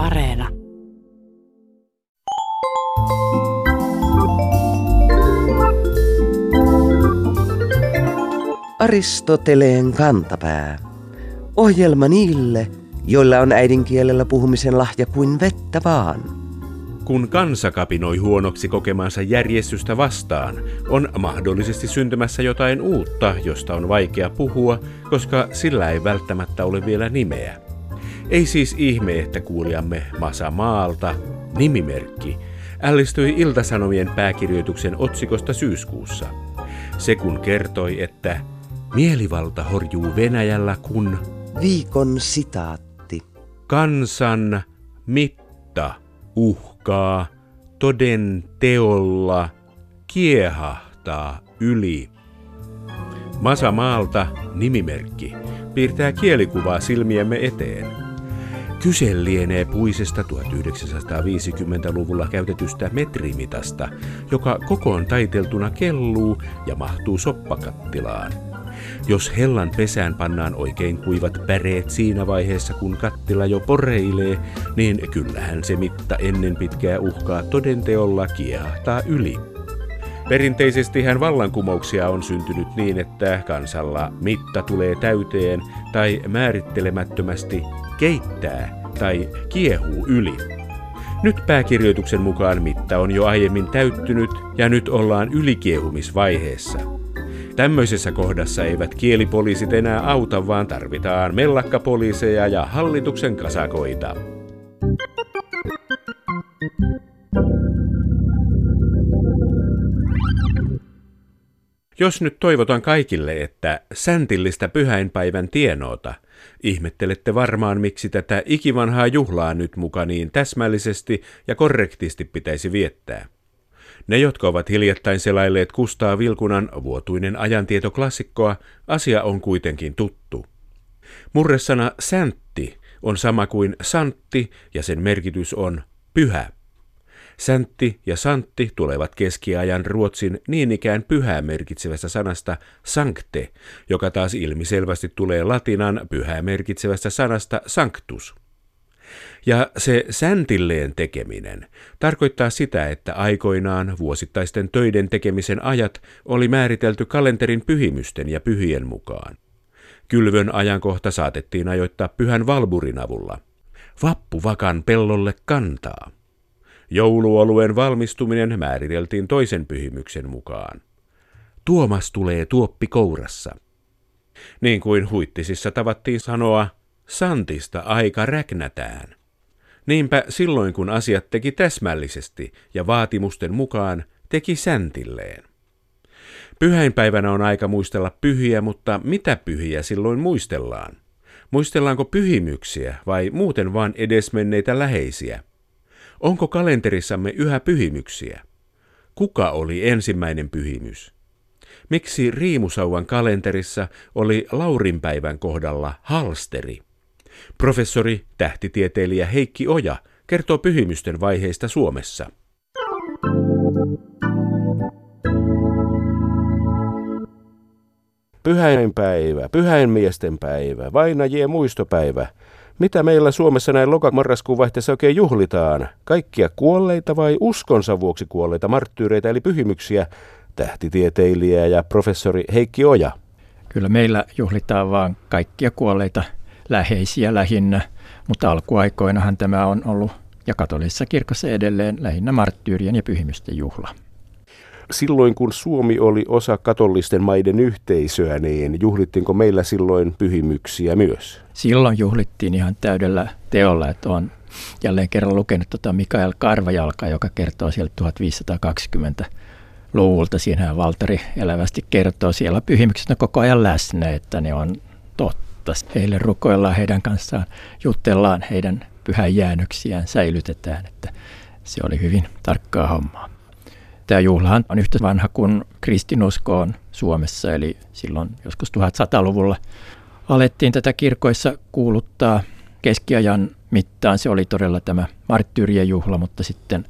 Areena. Aristoteleen kantapää. Ohjelma niille, joilla on äidinkielellä puhumisen lahja kuin vettä vaan. Kun kansa kapinoi huonoksi kokemansa järjestystä vastaan, on mahdollisesti syntymässä jotain uutta, josta on vaikea puhua, koska sillä ei välttämättä ole vielä nimeä. Ei siis ihme, että kuulijamme Masa Maalta, nimimerkki, ällistyi Iltasanomien pääkirjoituksen otsikosta syyskuussa. Se kun kertoi, että mielivalta horjuu Venäjällä, kun Viikon sitaatti. kansan mitta uhkaa toden teolla kiehahtaa yli. Masa Maalta, nimimerkki, piirtää kielikuvaa silmiemme eteen. Kyse lienee puisesta 1950-luvulla käytetystä metrimitasta, joka kokoon taiteltuna kelluu ja mahtuu soppakattilaan. Jos hellan pesään pannaan oikein kuivat päreet siinä vaiheessa, kun kattila jo poreilee, niin kyllähän se mitta ennen pitkää uhkaa todenteolla kiehahtaa yli. Perinteisesti hän vallankumouksia on syntynyt niin, että kansalla mitta tulee täyteen tai määrittelemättömästi keittää tai kiehuu yli. Nyt pääkirjoituksen mukaan mitta on jo aiemmin täyttynyt ja nyt ollaan ylikiehumisvaiheessa. Tämmöisessä kohdassa eivät kielipoliisit enää auta, vaan tarvitaan mellakkapoliiseja ja hallituksen kasakoita. Jos nyt toivotan kaikille, että säntillistä pyhäinpäivän tienoota, ihmettelette varmaan, miksi tätä ikivanhaa juhlaa nyt muka niin täsmällisesti ja korrektisti pitäisi viettää. Ne, jotka ovat hiljattain selailleet Kustaa Vilkunan vuotuinen ajantietoklassikkoa, asia on kuitenkin tuttu. Murresana säntti on sama kuin santti ja sen merkitys on pyhä. Säntti ja santti tulevat keskiajan ruotsin niin ikään pyhää merkitsevästä sanasta sancte, joka taas ilmiselvästi tulee latinan pyhää merkitsevästä sanasta sanctus. Ja se säntilleen tekeminen tarkoittaa sitä, että aikoinaan vuosittaisten töiden tekemisen ajat oli määritelty kalenterin pyhimysten ja pyhien mukaan. Kylvön ajankohta saatettiin ajoittaa pyhän valburin avulla. Vappu vakan pellolle kantaa. Jouluolueen valmistuminen määriteltiin toisen pyhimyksen mukaan. Tuomas tulee tuoppi kourassa. Niin kuin huittisissa tavattiin sanoa, santista aika räknätään. Niinpä silloin kun asiat teki täsmällisesti ja vaatimusten mukaan, teki säntilleen. Pyhäinpäivänä on aika muistella pyhiä, mutta mitä pyhiä silloin muistellaan? Muistellaanko pyhimyksiä vai muuten vain edesmenneitä läheisiä? Onko kalenterissamme yhä pyhimyksiä? Kuka oli ensimmäinen pyhimys? Miksi Riimusauvan kalenterissa oli Laurinpäivän kohdalla halsteri? Professori, tähtitieteilijä Heikki Oja kertoo pyhimysten vaiheista Suomessa. Pyhäinpäivä, pyhäinmiesten päivä, vainajien muistopäivä. Mitä meillä Suomessa näin lokamarraskuun vaihteessa oikein juhlitaan? Kaikkia kuolleita vai uskonsa vuoksi kuolleita marttyyreitä eli pyhimyksiä? Tähtitieteilijä ja professori Heikki Oja. Kyllä meillä juhlitaan vaan kaikkia kuolleita läheisiä lähinnä, mutta alkuaikoinahan tämä on ollut ja katolisessa kirkossa edelleen lähinnä marttyyrien ja pyhimysten juhla. Silloin kun Suomi oli osa katolisten maiden yhteisöä, niin juhlittiinko meillä silloin pyhimyksiä myös? Silloin juhlittiin ihan täydellä teolla, että on jälleen kerran lukenut tuota Mikael Karvajalka, joka kertoo sieltä 1520 luvulta. Siinähän Valtari elävästi kertoo siellä pyhimykset koko ajan läsnä, että ne on totta. Heille rukoillaan heidän kanssaan, jutellaan heidän pyhän jäännöksiään, säilytetään, että se oli hyvin tarkkaa hommaa. Juhlahan on yhtä vanha kuin kristinusko on Suomessa, eli silloin joskus 1100-luvulla alettiin tätä kirkoissa kuuluttaa keskiajan mittaan. Se oli todella tämä marttyyrien juhla, mutta sitten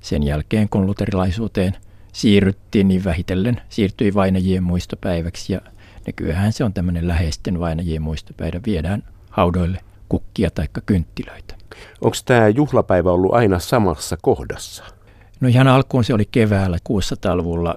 sen jälkeen, kun luterilaisuuteen siirryttiin, niin vähitellen siirtyi vainajien muistopäiväksi ja nykyään se on tämmöinen läheisten vainajien muistopäivä. Viedään haudoille kukkia tai kynttilöitä. Onko tämä juhlapäivä ollut aina samassa kohdassa? No ihan alkuun se oli keväällä 600-luvulla.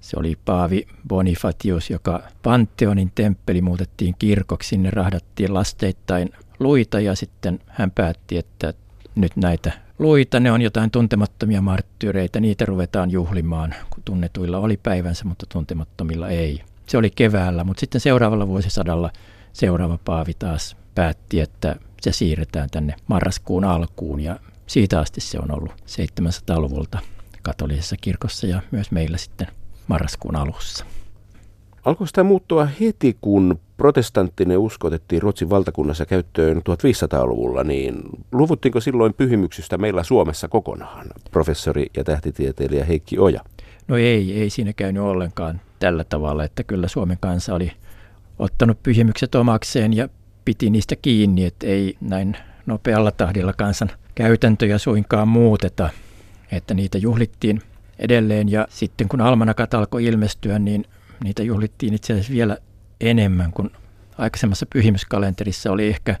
Se oli Paavi Bonifatius, joka Pantheonin temppeli muutettiin kirkoksi. Sinne rahdattiin lasteittain luita ja sitten hän päätti, että nyt näitä luita, ne on jotain tuntemattomia marttyyreitä, niitä ruvetaan juhlimaan, kun tunnetuilla oli päivänsä, mutta tuntemattomilla ei. Se oli keväällä, mutta sitten seuraavalla vuosisadalla seuraava paavi taas päätti, että se siirretään tänne marraskuun alkuun ja siitä asti se on ollut 700-luvulta katolisessa kirkossa ja myös meillä sitten marraskuun alussa. Alkoiko tämä muuttua heti, kun protestanttinen usko otettiin Ruotsin valtakunnassa käyttöön 1500-luvulla, niin luvuttiinko silloin pyhimyksistä meillä Suomessa kokonaan, professori ja tähtitieteilijä Heikki Oja? No ei, ei siinä käynyt ollenkaan tällä tavalla, että kyllä Suomen kansa oli ottanut pyhimykset omakseen ja piti niistä kiinni, että ei näin nopealla tahdilla kansan käytäntöjä suinkaan muuteta, että niitä juhlittiin edelleen ja sitten kun almanakat alkoi ilmestyä, niin niitä juhlittiin itse asiassa vielä enemmän kuin aikaisemmassa pyhimyskalenterissa oli ehkä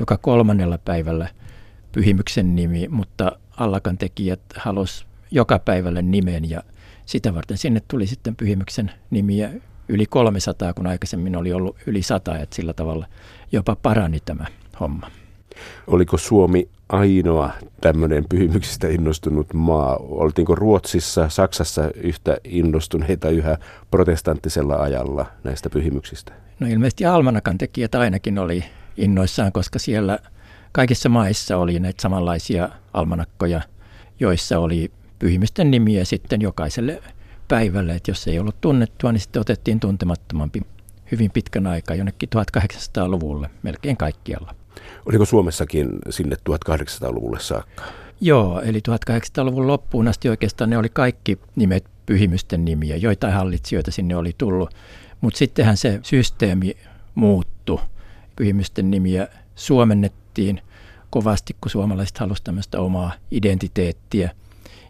joka kolmannella päivällä pyhimyksen nimi, mutta Allakan tekijät halusi joka päivälle nimen ja sitä varten sinne tuli sitten pyhimyksen nimiä yli 300, kun aikaisemmin oli ollut yli 100, että sillä tavalla jopa parani tämä homma. Oliko Suomi ainoa tämmöinen pyhimyksistä innostunut maa? Oltiinko Ruotsissa, Saksassa yhtä innostuneita yhä protestanttisella ajalla näistä pyhimyksistä? No ilmeisesti Almanakan tekijät ainakin oli innoissaan, koska siellä kaikissa maissa oli näitä samanlaisia almanakkoja, joissa oli pyhimysten nimiä sitten jokaiselle päivälle. Että jos ei ollut tunnettua, niin sitten otettiin tuntemattomampi hyvin pitkän aikaa, jonnekin 1800-luvulle, melkein kaikkialla. Oliko Suomessakin sinne 1800-luvulle saakka? Joo, eli 1800-luvun loppuun asti oikeastaan ne oli kaikki nimet pyhimysten nimiä. Joitain hallitsijoita sinne oli tullut, mutta sittenhän se systeemi muuttui. Pyhimysten nimiä suomennettiin kovasti, kun suomalaiset halusivat tämmöistä omaa identiteettiä.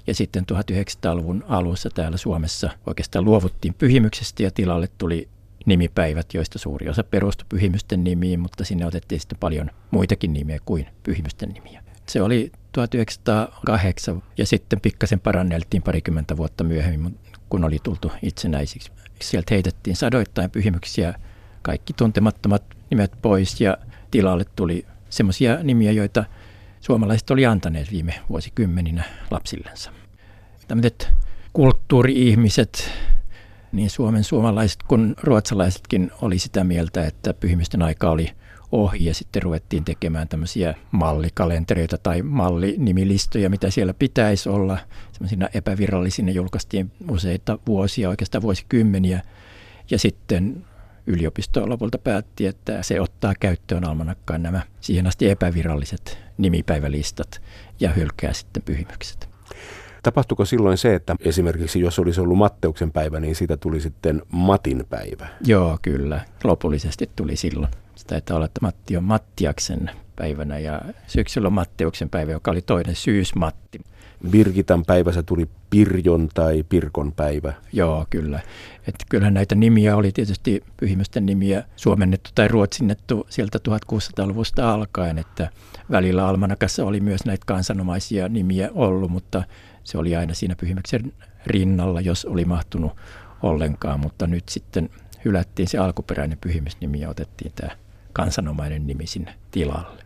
Ja sitten 1900-luvun alussa täällä Suomessa oikeastaan luovuttiin pyhimyksestä ja tilalle tuli nimipäivät, joista suuri osa perustui pyhimysten nimiin, mutta sinne otettiin sitten paljon muitakin nimiä kuin pyhimysten nimiä. Se oli 1908 ja sitten pikkasen paranneltiin parikymmentä vuotta myöhemmin, kun oli tultu itsenäisiksi. Sieltä heitettiin sadoittain pyhimyksiä, kaikki tuntemattomat nimet pois ja tilalle tuli semmoisia nimiä, joita suomalaiset oli antaneet viime vuosikymmeninä lapsillensa. Tämmöiset kulttuuri-ihmiset, niin Suomen suomalaiset kuin ruotsalaisetkin oli sitä mieltä, että pyhimysten aika oli ohi ja sitten ruvettiin tekemään tämmöisiä mallikalentereita tai mallinimilistoja, mitä siellä pitäisi olla. Semmoisina epävirallisina julkaistiin useita vuosia, oikeastaan vuosikymmeniä. Ja sitten yliopisto lopulta päätti, että se ottaa käyttöön almanakkaan nämä siihen asti epäviralliset nimipäivälistat ja hylkää sitten pyhimykset. Tapahtuiko silloin se, että esimerkiksi jos olisi ollut Matteuksen päivä, niin siitä tuli sitten Matin päivä? Joo, kyllä. Lopullisesti tuli silloin. Se taitaa olla, että Matti on Mattiaksen päivänä ja syksyllä on Matteuksen päivä, joka oli toinen syysmatti. Birgitan päivä se tuli Pirjon tai Pirkon päivä. Joo, kyllä. Että kyllähän näitä nimiä oli tietysti pyhimysten nimiä suomennettu tai ruotsinnettu sieltä 1600-luvusta alkaen, että välillä Almanakassa oli myös näitä kansanomaisia nimiä ollut, mutta se oli aina siinä pyhimyksen rinnalla, jos oli mahtunut ollenkaan, mutta nyt sitten hylättiin se alkuperäinen pyhimysnimi ja otettiin tämä kansanomainen nimi sinne tilalle.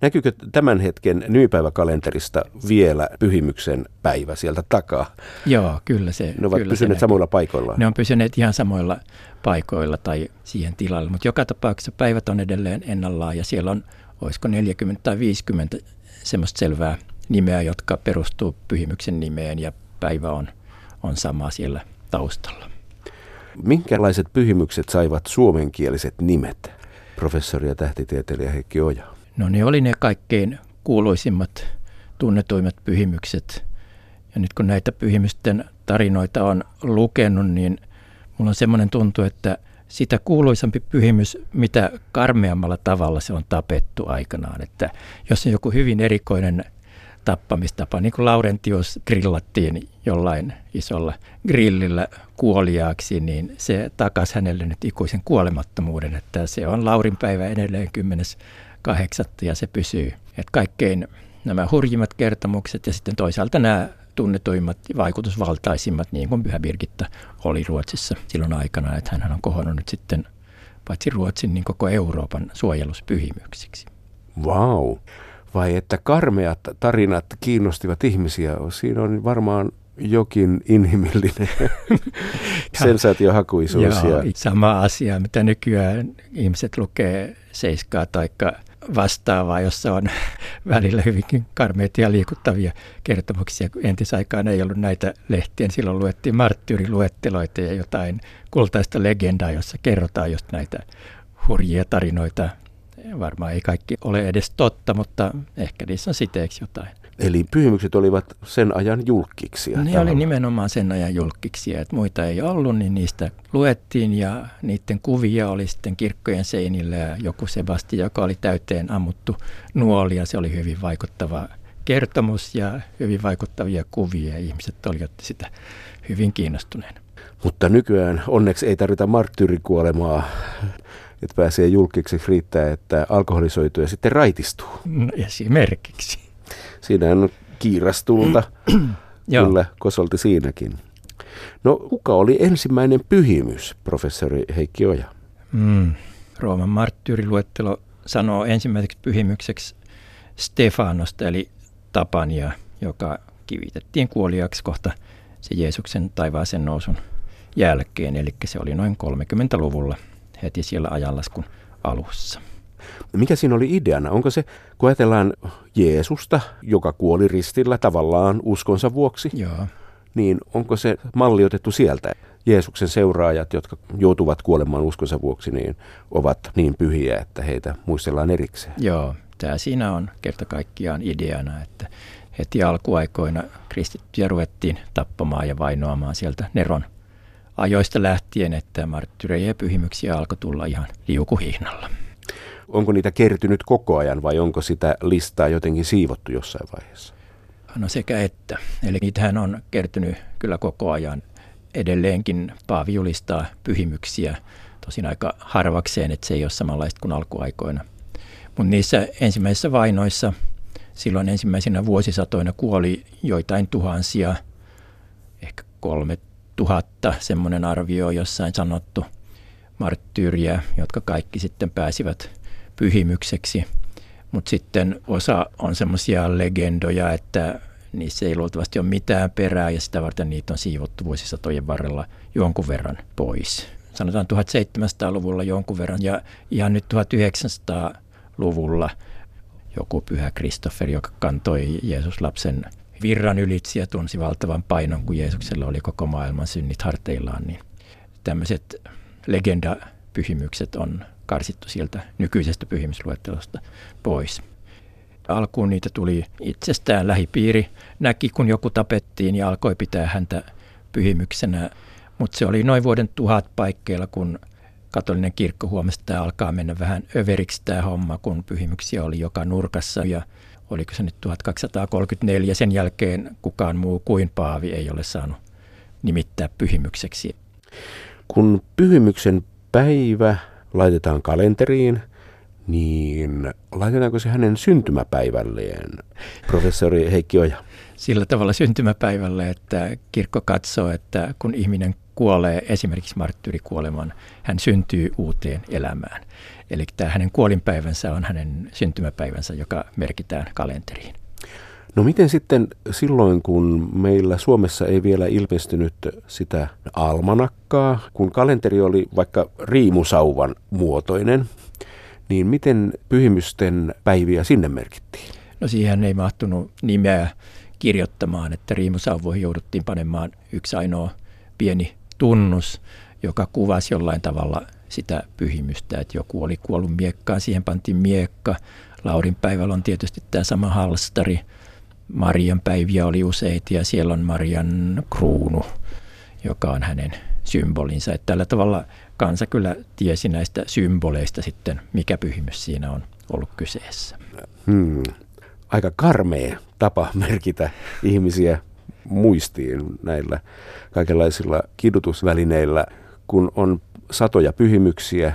Näkyykö tämän hetken nypäiväkalenterista vielä pyhimyksen päivä sieltä takaa? Joo, kyllä se Ne ovat kyllä pysyneet se samoilla paikoilla? Ne on pysyneet ihan samoilla paikoilla tai siihen tilalle, mutta joka tapauksessa päivät on edelleen ennallaan ja siellä on, olisiko 40 tai 50 semmoista selvää nimeä, jotka perustuu pyhimyksen nimeen ja päivä on, on sama siellä taustalla. Minkälaiset pyhimykset saivat suomenkieliset nimet? Professori ja tähtitieteilijä Heikki Oja. No ne oli ne kaikkein kuuluisimmat, tunnetuimmat pyhimykset. Ja nyt kun näitä pyhimysten tarinoita on lukenut, niin mulla on semmoinen tuntu, että sitä kuuluisampi pyhimys, mitä karmeammalla tavalla se on tapettu aikanaan. Että jos on joku hyvin erikoinen tappamistapa, niin kuin Laurentius grillattiin jollain isolla grillillä kuoliaaksi, niin se takas hänelle nyt ikuisen kuolemattomuuden, että se on Laurin päivä edelleen 10 kahdeksatta ja se pysyy. Et kaikkein nämä hurjimmat kertomukset ja sitten toisaalta nämä tunnetuimmat ja vaikutusvaltaisimmat, niin kuin Pyhä Birgitta oli Ruotsissa silloin aikana, että hän on kohonnut nyt sitten paitsi Ruotsin, niin koko Euroopan suojeluspyhimyksiksi. Vau. Wow. Vai että karmeat tarinat kiinnostivat ihmisiä? Siinä on varmaan jokin inhimillinen sensaatiohakuisuus. Joo, ja... sama asia, mitä nykyään ihmiset lukee seiskaa tai vastaavaa, jossa on välillä hyvinkin karmeita ja liikuttavia kertomuksia. Entisaikaan ei ollut näitä lehtiä, silloin luettiin marttyyriluetteloita ja jotain kultaista legendaa, jossa kerrotaan just näitä hurjia tarinoita. Varmaan ei kaikki ole edes totta, mutta ehkä niissä on siteeksi jotain. Eli pyhimykset olivat sen ajan julkkiksia. Ne oli nimenomaan sen ajan julkkiksia, että muita ei ollut, niin niistä luettiin ja niiden kuvia oli sitten kirkkojen seinillä ja joku Sebasti, joka oli täyteen ammuttu nuolia. Se oli hyvin vaikuttava kertomus ja hyvin vaikuttavia kuvia ja ihmiset olivat sitä hyvin kiinnostuneena. Mutta nykyään onneksi ei tarvita marttyyrikuolemaa, että pääsee julkiksi, riittää, että alkoholisoituu ja sitten raitistuu. No, esimerkiksi. Siinä on kiirastulta. Kyllä, kosolti siinäkin. No, kuka oli ensimmäinen pyhimys, professori Heikki Oja? Mm. Rooman marttyyriluettelo sanoo ensimmäiseksi pyhimykseksi Stefanosta, eli Tapania, joka kivitettiin kuoliaksi kohta se Jeesuksen taivaaseen nousun jälkeen, eli se oli noin 30-luvulla heti siellä ajanlaskun alussa. Mikä siinä oli ideana? Onko se, kun ajatellaan Jeesusta, joka kuoli ristillä tavallaan uskonsa vuoksi, Joo. niin onko se malli otettu sieltä? Jeesuksen seuraajat, jotka joutuvat kuolemaan uskonsa vuoksi, niin ovat niin pyhiä, että heitä muistellaan erikseen. Joo, tämä siinä on kerta kaikkiaan ideana, että heti alkuaikoina kristittyjä ruvettiin tappamaan ja vainoamaan sieltä Neron ajoista lähtien, että marttyrejä ja pyhimyksiä alkoi tulla ihan liukuhihnalla onko niitä kertynyt koko ajan vai onko sitä listaa jotenkin siivottu jossain vaiheessa? No sekä että. Eli niitähän on kertynyt kyllä koko ajan. Edelleenkin Paavi julistaa pyhimyksiä, tosin aika harvakseen, että se ei ole samanlaista kuin alkuaikoina. Mutta niissä ensimmäisissä vainoissa silloin ensimmäisenä vuosisatoina kuoli joitain tuhansia, ehkä kolme tuhatta, semmoinen arvio jossain sanottu, marttyyriä, jotka kaikki sitten pääsivät pyhimykseksi. Mutta sitten osa on semmoisia legendoja, että niissä ei luultavasti ole mitään perää ja sitä varten niitä on siivottu vuosisatojen varrella jonkun verran pois. Sanotaan 1700-luvulla jonkun verran ja ihan nyt 1900-luvulla joku pyhä Kristoffer, joka kantoi Jeesus-lapsen virran ylitse ja tunsi valtavan painon, kun Jeesuksella oli koko maailman synnit harteillaan, niin tämmöiset legendapyhimykset on karsittu sieltä nykyisestä pyhimysluettelosta pois. Alkuun niitä tuli itsestään. Lähipiiri, näki kun joku tapettiin ja alkoi pitää häntä pyhimyksenä, mutta se oli noin vuoden tuhat paikkeilla, kun katolinen kirkko huomasi, että tämä alkaa mennä vähän överiksi tämä homma, kun pyhimyksiä oli joka nurkassa. Ja oliko se nyt 1234, sen jälkeen kukaan muu kuin Paavi ei ole saanut nimittää pyhimykseksi. Kun pyhimyksen päivä laitetaan kalenteriin, niin laitetaanko se hänen syntymäpäivälleen, professori Heikki Oja? Sillä tavalla syntymäpäivälle, että kirkko katsoo, että kun ihminen kuolee esimerkiksi marttyyrikuoleman, hän syntyy uuteen elämään. Eli tämä hänen kuolinpäivänsä on hänen syntymäpäivänsä, joka merkitään kalenteriin. No miten sitten silloin, kun meillä Suomessa ei vielä ilmestynyt sitä almanakkaa, kun kalenteri oli vaikka riimusauvan muotoinen, niin miten pyhimysten päiviä sinne merkittiin? No siihen ei mahtunut nimeä kirjoittamaan, että riimusauvoihin jouduttiin panemaan yksi ainoa pieni tunnus, joka kuvasi jollain tavalla sitä pyhimystä, että joku oli kuollut miekkaan, siihen pantiin miekka. Laurin päivällä on tietysti tämä sama halstari – Marian päiviä oli useita ja siellä on Marian kruunu, joka on hänen symbolinsa. Että tällä tavalla kansa kyllä tiesi näistä symboleista sitten, mikä pyhimys siinä on ollut kyseessä. Hmm. Aika karmea tapa merkitä ihmisiä muistiin näillä kaikenlaisilla kidutusvälineillä, kun on satoja pyhimyksiä,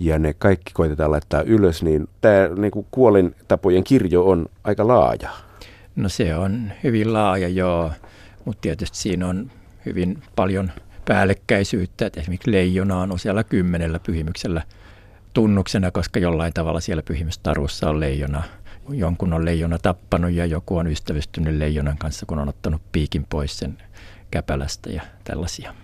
ja ne kaikki koitetaan laittaa ylös, niin tämä niin kuin kuolintapojen kirjo on aika laaja. No se on hyvin laaja, joo, mutta tietysti siinä on hyvin paljon päällekkäisyyttä, että esimerkiksi leijona on usealla kymmenellä pyhimyksellä tunnuksena, koska jollain tavalla siellä pyhimystarussa on leijona. Jonkun on leijona tappanut ja joku on ystävystynyt leijonan kanssa, kun on ottanut piikin pois sen käpälästä ja tällaisia.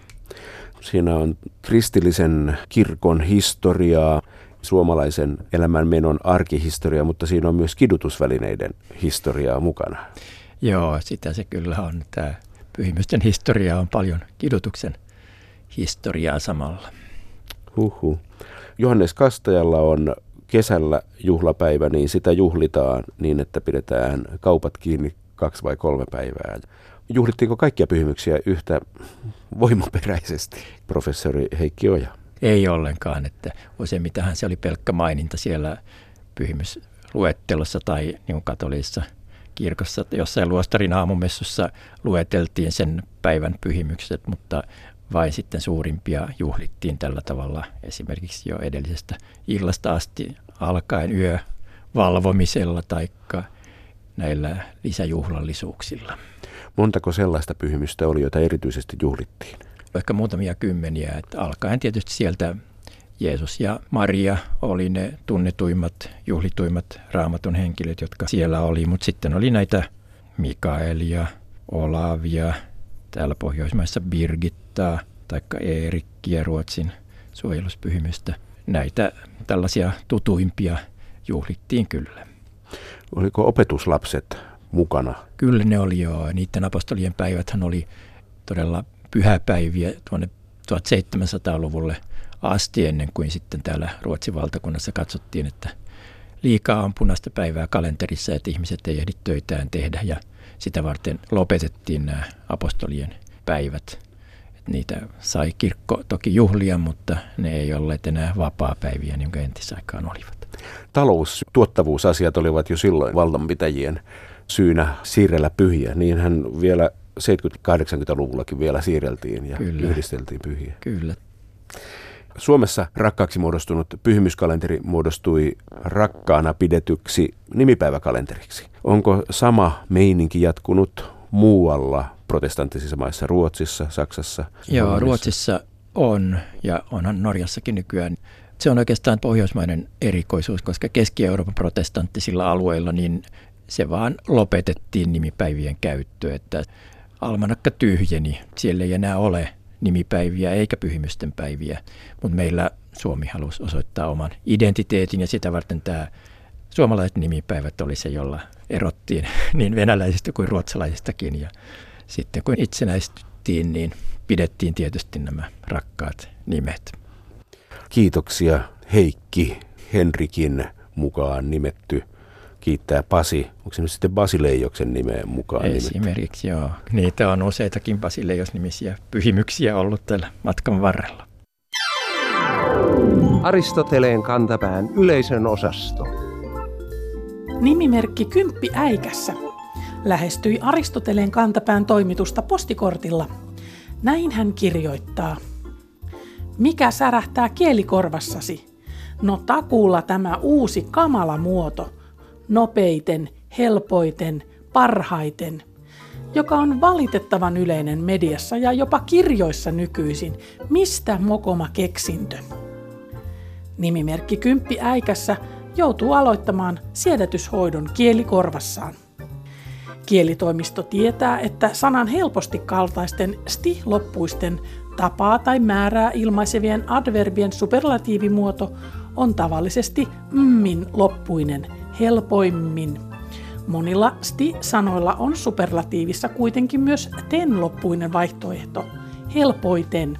Siinä on kristillisen kirkon historiaa, suomalaisen elämänmenon arkihistoria, mutta siinä on myös kidutusvälineiden historiaa mukana. Joo, sitä se kyllä on. Tämä pyhimysten historia on paljon kidutuksen historiaa samalla. Huhhuh. Johannes Kastajalla on kesällä juhlapäivä, niin sitä juhlitaan niin, että pidetään kaupat kiinni kaksi vai kolme päivää. Juhlittiinko kaikkia pyhimyksiä yhtä voimaperäisesti, professori Heikki Oja? Ei ollenkaan, että useimmitahan se oli pelkkä maininta siellä pyhimysluettelossa tai niin katolisessa kirkossa. Jossain luostarin aamumessussa lueteltiin sen päivän pyhimykset, mutta vain sitten suurimpia juhlittiin tällä tavalla esimerkiksi jo edellisestä illasta asti alkaen yö valvomisella tai näillä lisäjuhlallisuuksilla. Montako sellaista pyhimystä oli, joita erityisesti juhlittiin? Ehkä muutamia kymmeniä, että alkaen tietysti sieltä Jeesus ja Maria oli ne tunnetuimmat, juhlituimmat raamatun henkilöt, jotka siellä oli, mutta sitten oli näitä Mikaelia, Olavia, täällä Pohjoismaissa Birgittaa, taikka Eerikkiä Ruotsin suojeluspyhimystä. Näitä tällaisia tutuimpia juhlittiin kyllä. Oliko opetuslapset mukana? Kyllä ne oli jo. Niiden apostolien päiväthän oli todella pyhäpäiviä tuonne 1700-luvulle asti ennen kuin sitten täällä Ruotsin valtakunnassa katsottiin, että liikaa on punaista päivää kalenterissa, että ihmiset ei ehdi töitään tehdä ja sitä varten lopetettiin nämä apostolien päivät. Niitä sai kirkko toki juhlia, mutta ne ei olleet enää vapaa-päiviä, niin kuin entisaikaan olivat. Talous, tuottavuusasiat olivat jo silloin vallanpitäjien syynä siirrellä pyhiä. Niinhän vielä 70-80-luvullakin vielä siirreltiin ja Kyllä. yhdisteltiin pyhiä. Kyllä. Suomessa rakkaaksi muodostunut pyhimyskalenteri muodostui rakkaana pidetyksi nimipäiväkalenteriksi. Onko sama meininki jatkunut muualla protestanttisissa maissa, Ruotsissa, Saksassa? Joo, Hollannissa? Ruotsissa on ja onhan Norjassakin nykyään. Se on oikeastaan pohjoismainen erikoisuus, koska Keski-Euroopan protestanttisilla alueilla niin se vaan lopetettiin nimipäivien käyttö, että almanakka tyhjeni, siellä ei enää ole nimipäiviä eikä pyhimysten päiviä, mutta meillä Suomi halusi osoittaa oman identiteetin ja sitä varten tämä suomalaiset nimipäivät oli se, jolla erottiin niin venäläisistä kuin ruotsalaisistakin ja sitten kun itsenäistyttiin, niin pidettiin tietysti nämä rakkaat nimet. Kiitoksia Heikki Henrikin mukaan nimetty kiittää Pasi. Onko se nyt sitten Basileijoksen nimeen mukaan Esimerkiksi nimetty? joo. Niitä on useitakin Basileijos-nimisiä pyhimyksiä ollut tällä matkan varrella. Aristoteleen kantapään yleisön osasto. Nimimerkki Kymppi Äikässä lähestyi Aristoteleen kantapään toimitusta postikortilla. Näin hän kirjoittaa. Mikä särähtää kielikorvassasi? No takuulla tämä uusi kamala muoto – nopeiten, helpoiten, parhaiten, joka on valitettavan yleinen mediassa ja jopa kirjoissa nykyisin. Mistä mokoma keksintö? Nimimerkki Kymppi Äikässä joutuu aloittamaan siedätyshoidon kielikorvassaan. Kielitoimisto tietää, että sanan helposti kaltaisten sti-loppuisten tapaa tai määrää ilmaisevien adverbien superlatiivimuoto on tavallisesti mmin loppuinen – helpoimmin. Monilla sti-sanoilla on superlatiivissa kuitenkin myös ten-loppuinen vaihtoehto, helpoiten.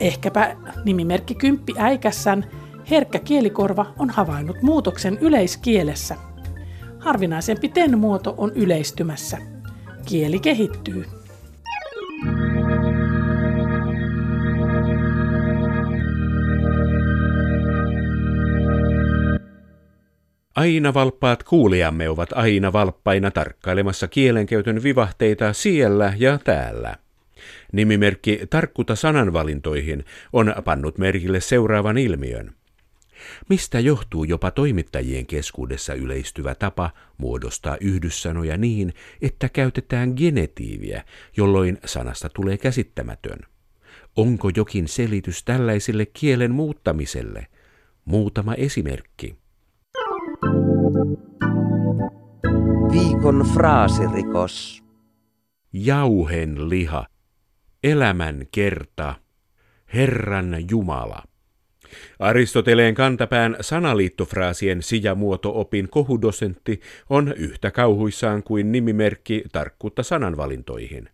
Ehkäpä nimimerkki Kymppi Äikässän herkkä kielikorva on havainnut muutoksen yleiskielessä. Harvinaisempi ten-muoto on yleistymässä. Kieli kehittyy. Aina valppaat kuulijamme ovat aina valppaina tarkkailemassa kielenkäytön vivahteita siellä ja täällä. Nimimerkki Tarkkuta sananvalintoihin on pannut merkille seuraavan ilmiön. Mistä johtuu jopa toimittajien keskuudessa yleistyvä tapa muodostaa yhdyssanoja niin, että käytetään genetiiviä, jolloin sanasta tulee käsittämätön? Onko jokin selitys tällaiselle kielen muuttamiselle? Muutama esimerkki. Viikon fraasirikos. Jauhen liha, elämän kerta, Herran Jumala. Aristoteleen kantapään sanaliittofraasien sijamuoto-opin kohudosentti on yhtä kauhuissaan kuin nimimerkki tarkkuutta sananvalintoihin.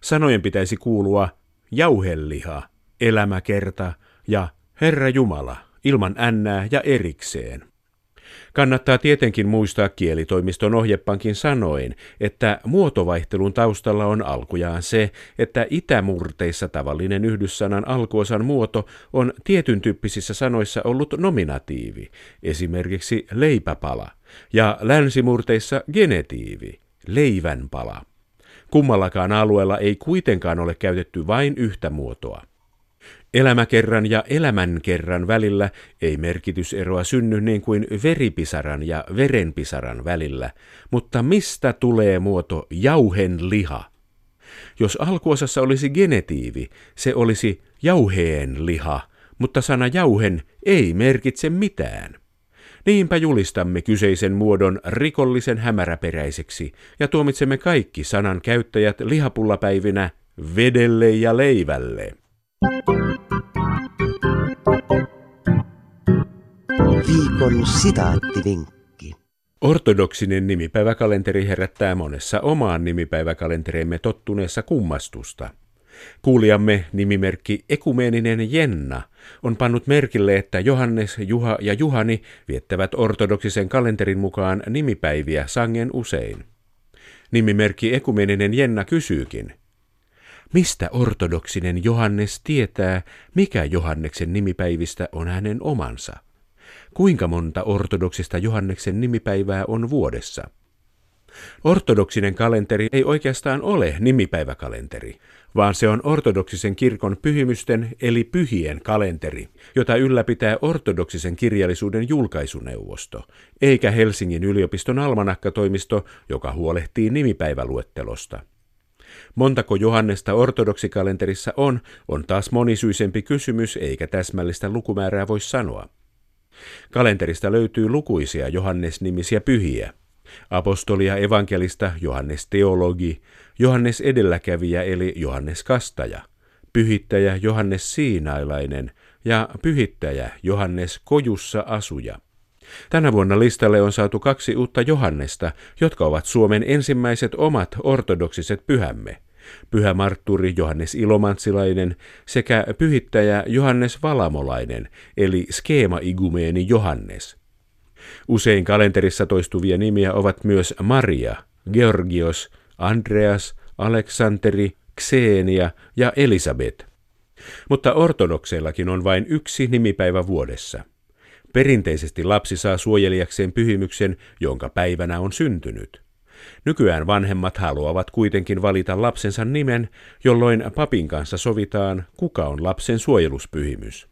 Sanojen pitäisi kuulua jauheliha, elämäkerta ja Herra Jumala ilman ännää ja erikseen. Kannattaa tietenkin muistaa kielitoimiston ohjepankin sanoin, että muotovaihtelun taustalla on alkujaan se, että itämurteissa tavallinen yhdyssanan alkuosan muoto on tietyn tyyppisissä sanoissa ollut nominatiivi, esimerkiksi leipäpala, ja länsimurteissa genetiivi, leivänpala. Kummallakaan alueella ei kuitenkaan ole käytetty vain yhtä muotoa. Elämäkerran ja elämänkerran välillä ei merkityseroa synny niin kuin veripisaran ja verenpisaran välillä, mutta mistä tulee muoto jauhen liha? Jos alkuosassa olisi genetiivi, se olisi jauheen liha, mutta sana jauhen ei merkitse mitään. Niinpä julistamme kyseisen muodon rikollisen hämäräperäiseksi ja tuomitsemme kaikki sanan käyttäjät lihapullapäivinä vedelle ja leivälle. Viikon sitaattivinkki. Ortodoksinen nimipäiväkalenteri herättää monessa omaan nimipäiväkalentereemme tottuneessa kummastusta. Kuulijamme nimimerkki Ekumeeninen Jenna on pannut merkille, että Johannes, Juha ja Juhani viettävät ortodoksisen kalenterin mukaan nimipäiviä sangen usein. Nimimerkki Ekumeeninen Jenna kysyykin, Mistä ortodoksinen Johannes tietää, mikä Johanneksen nimipäivistä on hänen omansa? Kuinka monta ortodoksista Johanneksen nimipäivää on vuodessa? Ortodoksinen kalenteri ei oikeastaan ole nimipäiväkalenteri, vaan se on ortodoksisen kirkon pyhimysten eli pyhien kalenteri, jota ylläpitää ortodoksisen kirjallisuuden julkaisuneuvosto, eikä Helsingin yliopiston almanakkatoimisto, joka huolehtii nimipäiväluettelosta. Montako Johannesta ortodoksikalenterissa on, on taas monisyisempi kysymys eikä täsmällistä lukumäärää voi sanoa. Kalenterista löytyy lukuisia Johannes-nimisiä pyhiä. Apostolia evankelista Johannes teologi, Johannes edelläkävijä eli Johannes kastaja, pyhittäjä Johannes siinailainen ja pyhittäjä Johannes kojussa asuja. Tänä vuonna listalle on saatu kaksi uutta Johannesta, jotka ovat Suomen ensimmäiset omat ortodoksiset pyhämme. Pyhä Martturi Johannes Ilomantsilainen sekä pyhittäjä Johannes Valamolainen, eli skeema-igumeeni Johannes. Usein kalenterissa toistuvia nimiä ovat myös Maria, Georgios, Andreas, Aleksanteri, Xenia ja Elisabet. Mutta ortodokseillakin on vain yksi nimipäivä vuodessa. Perinteisesti lapsi saa suojelijakseen pyhimyksen, jonka päivänä on syntynyt. Nykyään vanhemmat haluavat kuitenkin valita lapsensa nimen, jolloin papin kanssa sovitaan, kuka on lapsen suojeluspyhimys.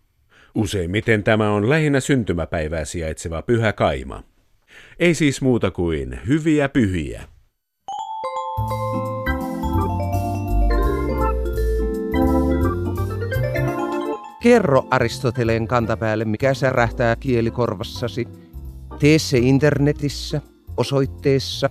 Useimmiten tämä on lähinnä syntymäpäivää sijaitseva pyhä kaima. Ei siis muuta kuin hyviä pyhiä. Kerro Aristoteleen kantapäälle, mikä särähtää kielikorvassasi. Tee se internetissä osoitteessa